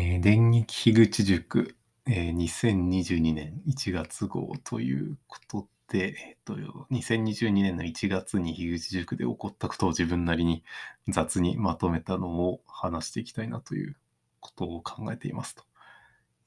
えー電撃樋口塾、えー2022年1月号ということで、えっと、2022年の1月に樋口塾で起こったことを自分なりに雑にまとめたのを話していきたいなということを考えていますと。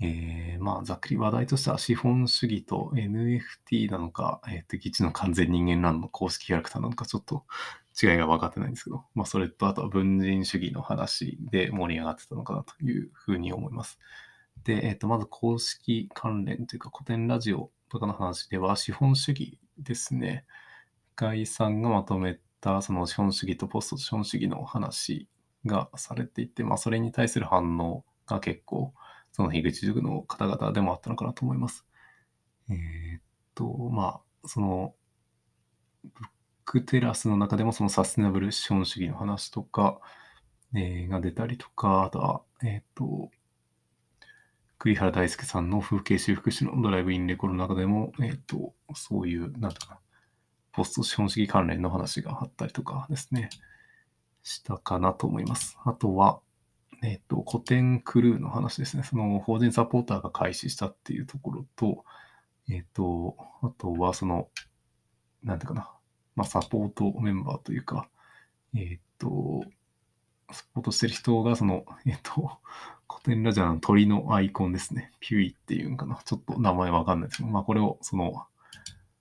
えーまあ、ざっくり話題としては資本主義と NFT なのか、えっと、基地の完全人間ランの公式キャラクターなのかちょっと違いが分かってないんですけど、まあ、それとあとは文人主義の話で盛り上がってたのかなというふうに思います。で、えっと、まず公式関連というか古典ラジオとかの話では資本主義ですね。外さんがまとめたその資本主義とポスト資本主義の話がされていて、まあ、それに対する反応が結構、その樋口塾の方々でもあったのかなと思います。えーっと、まあ、その、クテラスの中でもそのサステナブル資本主義の話とか、えーが出たりとか、あとは、えーっと、栗原大輔さんの風景修復師のドライブインレコードの中でも、えーっと、そういう、なんとかな、ポスト資本主義関連の話があったりとかですね、したかなと思います。あとは、えっ、と、古典クルーの話ですね。その、法人サポーターが開始したっていうところと、えっ、と、あとは、その、なんていうかな、まあ、サポートメンバーというか、えっ、と、サポートしてる人が、その、えっ、と、古典ラジオの鳥のアイコンですね。ピュイっていうんかな。ちょっと名前わかんないですけど、まあ、これを、その、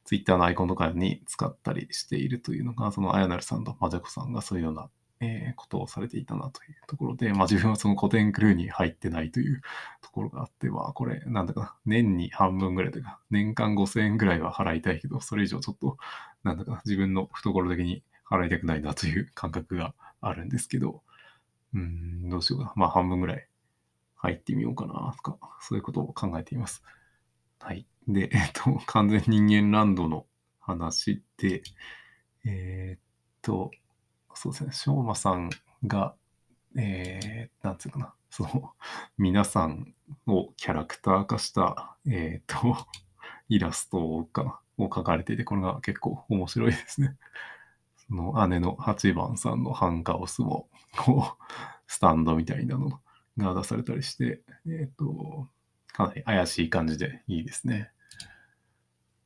ツイッターのアイコンとかに使ったりしているというのが、その、あやなるさんとまじゃこさんがそういうようなえーことをされていたなというところで、まあ自分はその古典クルーに入ってないというところがあって、まあこれ、なんだか、年に半分ぐらいというか、年間5000円ぐらいは払いたいけど、それ以上ちょっと、なんだか、自分の懐的に払いたくないなという感覚があるんですけど、うーん、どうしようかな。まあ半分ぐらい入ってみようかな、とか、そういうことを考えています。はい。で、えっと、完全人間ランドの話で、えーっと、そうですね、しょうまさんが、えー、なんつうかな、その、皆さんをキャラクター化した、えー、と、イラストか、を描かれていて、これが結構面白いですね。その姉の8番さんのハンカオスも、こう、スタンドみたいなのが出されたりして、えっ、と、かなり怪しい感じでいいですね。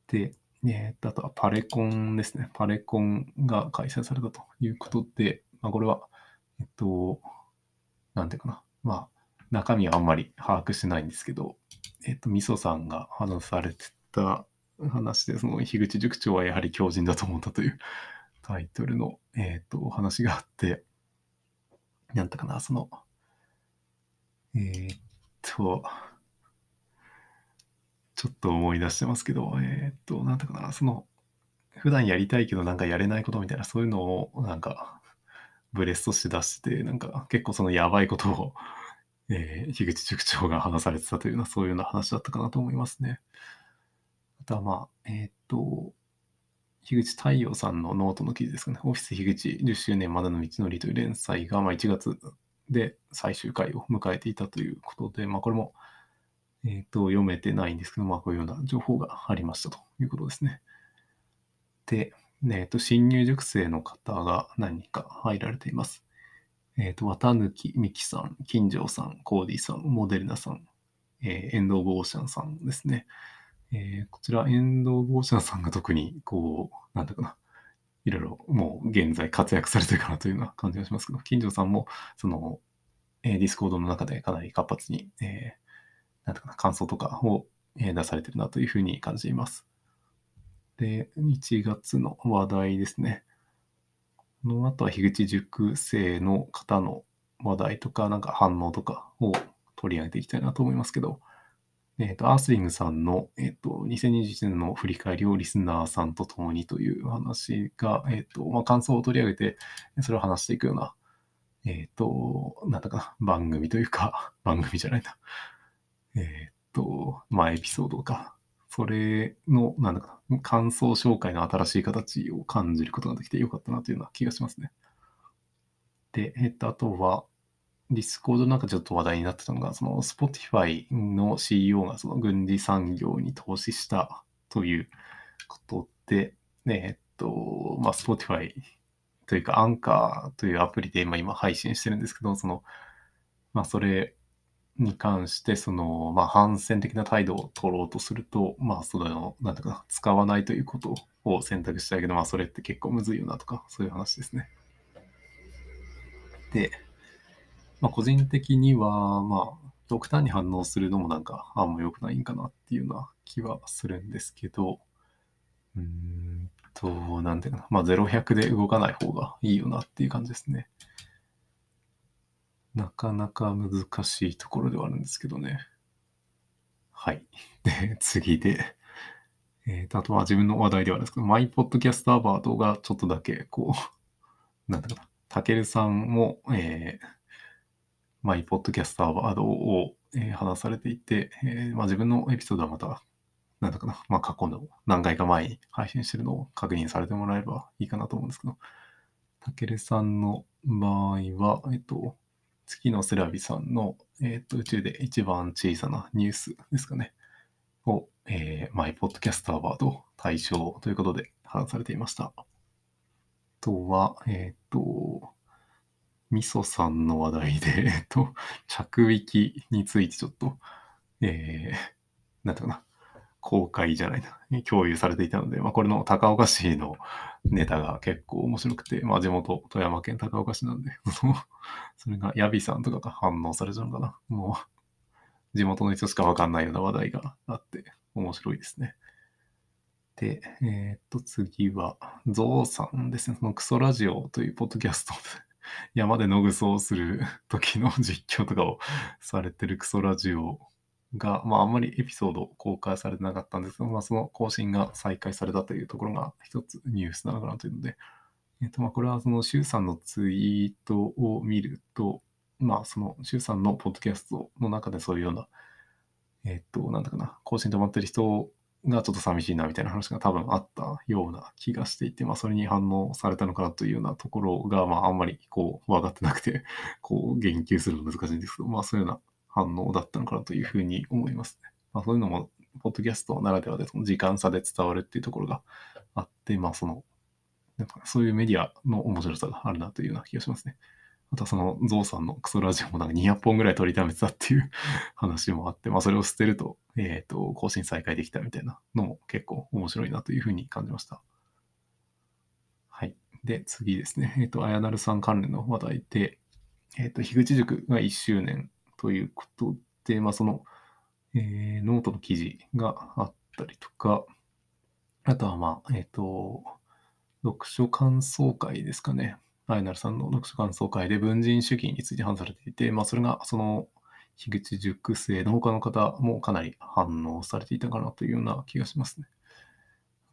で、えー、あとはパレコンですね。パレコンが開催されたということで、まあ、これは、えっと、なんていうかな。まあ、中身はあんまり把握してないんですけど、えっと、みそさんが話されてた話で、その、樋口塾長はやはり強靭だと思ったという タイトルの、えっと、お話があって、なんだかな、その、えーっと、ちょっと思い出してますけど、えーっと、なんだかな、その、普段やりたいけどなんかやれないことみたいな、そういうのをなんか、ブレストして出して、なんか結構そのやばいことを、えー、樋口塾長が話されてたというような、そういうような話だったかなと思いますね。あとはまあ、えーっと、樋口太陽さんのノートの記事ですかね。オフィス樋口10周年までの道のりという連載が、まあ、1月で最終回を迎えていたということで、まあ、これも、えっ、と、読めてないんですけど、まあ、こういうような情報がありましたということですね。で、えっ、と、新入塾生の方が何か入られています。えっ、と、綿貫美希さん、金城さん、コーディさん、モデルナさん、えーエンド・オブ・オーシャンさんですね。えーこちら、エンド・オブ・オーシャンさんが特に、こう、なんだかな、いろいろもう現在活躍されてるかなというような感じがしますけど、金城さんも、その、えーディスコードの中でかなり活発に、えーなんていうかな、感想とかを、出されてるなというふうに感じます。で、1月の話題ですね。この後は樋口塾生の方の話題とか、なんか反応とかを取り上げていきたいなと思いますけど、えっ、と、アースリングさんの、えっ、と、2021年の振り返りをリスナーさんと共にという話が、えっ、と、まあ、感想を取り上げて、それを話していくような、えっ、と、なんだかな、番組というか、番組じゃないな。えっ、と、まあ、エピソードか。それの、なんだか、感想紹介の新しい形を感じることができてよかったなというような気がしますね。で、えっ、と、あとは、ディスコードなんかちょっと話題になってたのが、その Spotify の CEO がその軍事産業に投資したということで、ね、えっと、まあ、Spotify というか、アンカーというアプリで今今配信してるんですけど、その、まあ、それに関して、その、まあ、反戦的な態度を取ろうとすると、まあ、その、なんていうかな、使わないということを選択したいけど、まあ、それって結構むずいよなとか、そういう話ですね。で、まあ、個人的には、まあ、極端に反応するのもなんか、あんま良くないんかなっていうような気はするんですけど、うーんと、なんていうかな、まあ、0100で動かない方がいいよなっていう感じですね。なかなか難しいところではあるんですけどね。はい。で、次で、えーと、あとは自分の話題ではあるんですけど、マイポッドキャストアワードがちょっとだけ、こう、なんだかな、たけるさんも、えー、マイポッドキャストアワードを、えー話されていて、えーまあ、自分のエピソードはまた、なんだかな、まあ、過去の何回か前に配信してるのを確認されてもらえればいいかなと思うんですけど、たけるさんの場合は、えっと、月のセラビさんの、えっと、宇宙で一番小さなニュースですかね、を、えーマイポッドキャストアワード対象ということで話されていました。あとは、えっと、みそさんの話題で、えっと、着引きについてちょっと、えー、なんていうかな、公開じゃないな、共有されていたので、まあ、これの高岡市のネタが結構面白くて、まあ、地元、富山県高岡市なんで、それがヤビさんとかが反応されちゃうのかな。もう、地元の人しかわかんないような話題があって、面白いですね。で、えーっと、次は、ゾウさんですね。そのクソラジオというポッドキャストで、山で野ぐそをする時の実況とかをされてるクソラジオが、まあ、あんまりエピソード公開されてなかったんですけど、まあ、その更新が再開されたというところが一つニュースなのかなというので、えっと、まあ、これはその、シュウさんのツイートを見ると、まあ、その、シュウさんのポッドキャストの中でそういうような、えっと、なんだかな、更新止まってる人がちょっと寂しいなみたいな話が多分あったような気がしていて、まあ、それに反応されたのかなというようなところが、まあ、あんまりこう、分かってなくて、こう、言及するの難しいんですけど、まあ、そういうような反応だったのかなというふうに思いますね。まあ、そういうのも、ポッドキャストならではで、その時間差で伝わるっていうところがあって、まあ、その、なんかそういうメディアの面白さがあるなというような気がしますね。あとはそのゾウさんのクソラジオもなんか200本ぐらい取りためてたっていう 話もあって、まあそれを捨てると、えっ、と、更新再開できたみたいなのも結構面白いなというふうに感じました。はい。で、次ですね。えっ、と、あやなるさん関連の話題で、えっ、と、樋口塾が1周年ということで、まあその、えーノートの記事があったりとか、あとはまあ、えっ、と、読書感想会ですかね。アイナルさんの読書感想会で文人主義について話されていて、まあ、それがその樋口塾生の他の方もかなり反応されていたかなというような気がしますね。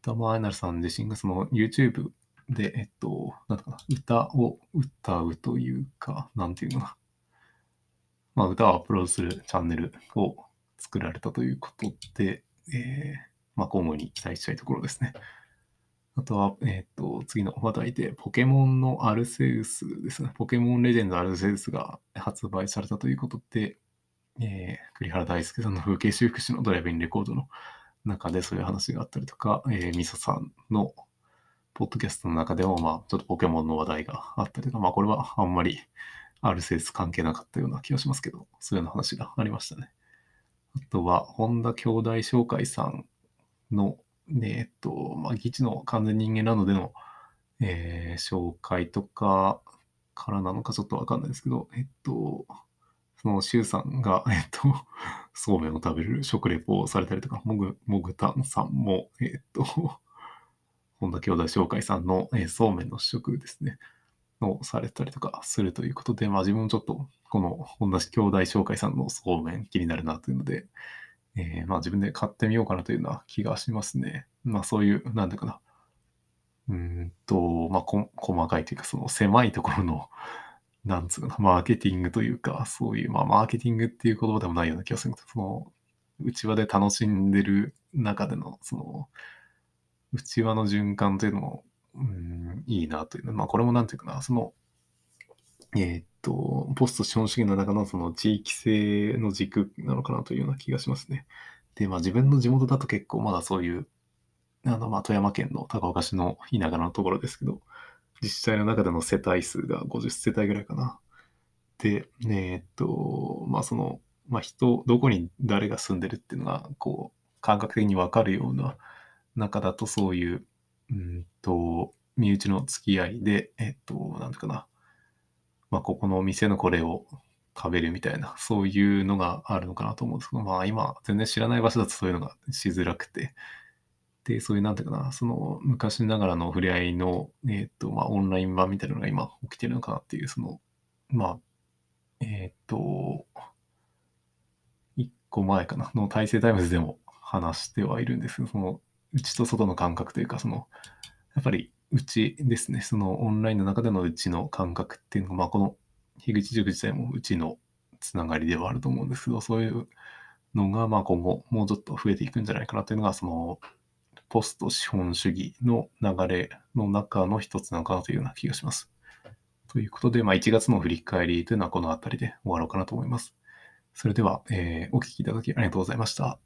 あとはまあアイナルさん自身がその YouTube で、えっと、なんだかな、歌を歌うというか、なんていうのか。まあ、歌をアップロードするチャンネルを作られたということで、えーまあ、今後に期待したいところですね。あとは、えっ、と、次の話題で、ポケモンのアルセウスですね。ポケモンレジェンドアルセウスが発売されたということで、えー栗原大輔さんの風景修復師のドライブインレコードの中でそういう話があったりとか、えー、ミソさんのポッドキャストの中でも、まあ、ちょっとポケモンの話題があったりとか、まあ、これはあんまりアルセウス関係なかったような気がしますけど、そういうような話がありましたね。あとは、本田兄弟紹介さんの、ねえっと、まあ、議事の完全人間なのでの、えー紹介とかからなのかちょっとわかんないですけど、えっと、その、シュウさんが、えっと、そうめんを食べる食レポをされたりとか、もぐ、もぐたんさんも、えっと、本田兄弟紹介さんの、えーそうめんの試食ですね、をされたりとかするということで、まあ自分もちょっと、この本田兄弟紹介さんのそうめん気になるなというので、えーまあ自分で買ってみようかなというような気がしますね。まあそういう、なんだかな。うんと、まあこ細かいというか、その狭いところの、なんつうかな、マーケティングというか、そういう、まあマーケティングっていう言葉でもないような気がするけど、その、内輪で楽しんでる中での、その、内輪の循環というのも、うん、いいなというの。まあこれもなんていうかな、その、えーっと、ポスト資本主義の中のその地域性の軸なのかなというような気がしますね。で、まあ自分の地元だと結構まだそういう、あの、まあ富山県の高岡市の田舎のところですけど、自治体の中での世帯数が50世帯ぐらいかな。で、ねえっと、まあその、まあ、人、どこに誰が住んでるっていうのが、こう、感覚的にわかるような中だと、そういう、うんと、身内の付き合いで、えっと、なんていうかな、まあ、ここのお店のこれを食べるみたいな、そういうのがあるのかなと思うんですけど、まあ今、全然知らない場所だとそういうのがしづらくて、で、そういう、なんていうかな、その昔ながらの触れ合いの、えっ、と、まあオンライン版みたいなのが今起きてるのかなっていう、その、まあ、えっ、と、一個前かな、の体制タイムズでも話してはいるんですけど、その、内と外の感覚というか、その、やっぱり、うちですね、そのオンラインの中でのうちの感覚っていうのが、まあ、この樋口塾自体もうちのつながりではあると思うんですけど、そういうのが、まあ今後もうちょっと増えていくんじゃないかなというのが、その、ポスト資本主義の流れの中の一つなのかなというような気がします。ということで、まあ、1月の振り返りというのはこの辺りで終わろうかなと思います。それでは、えー、お聞きいただきありがとうございました。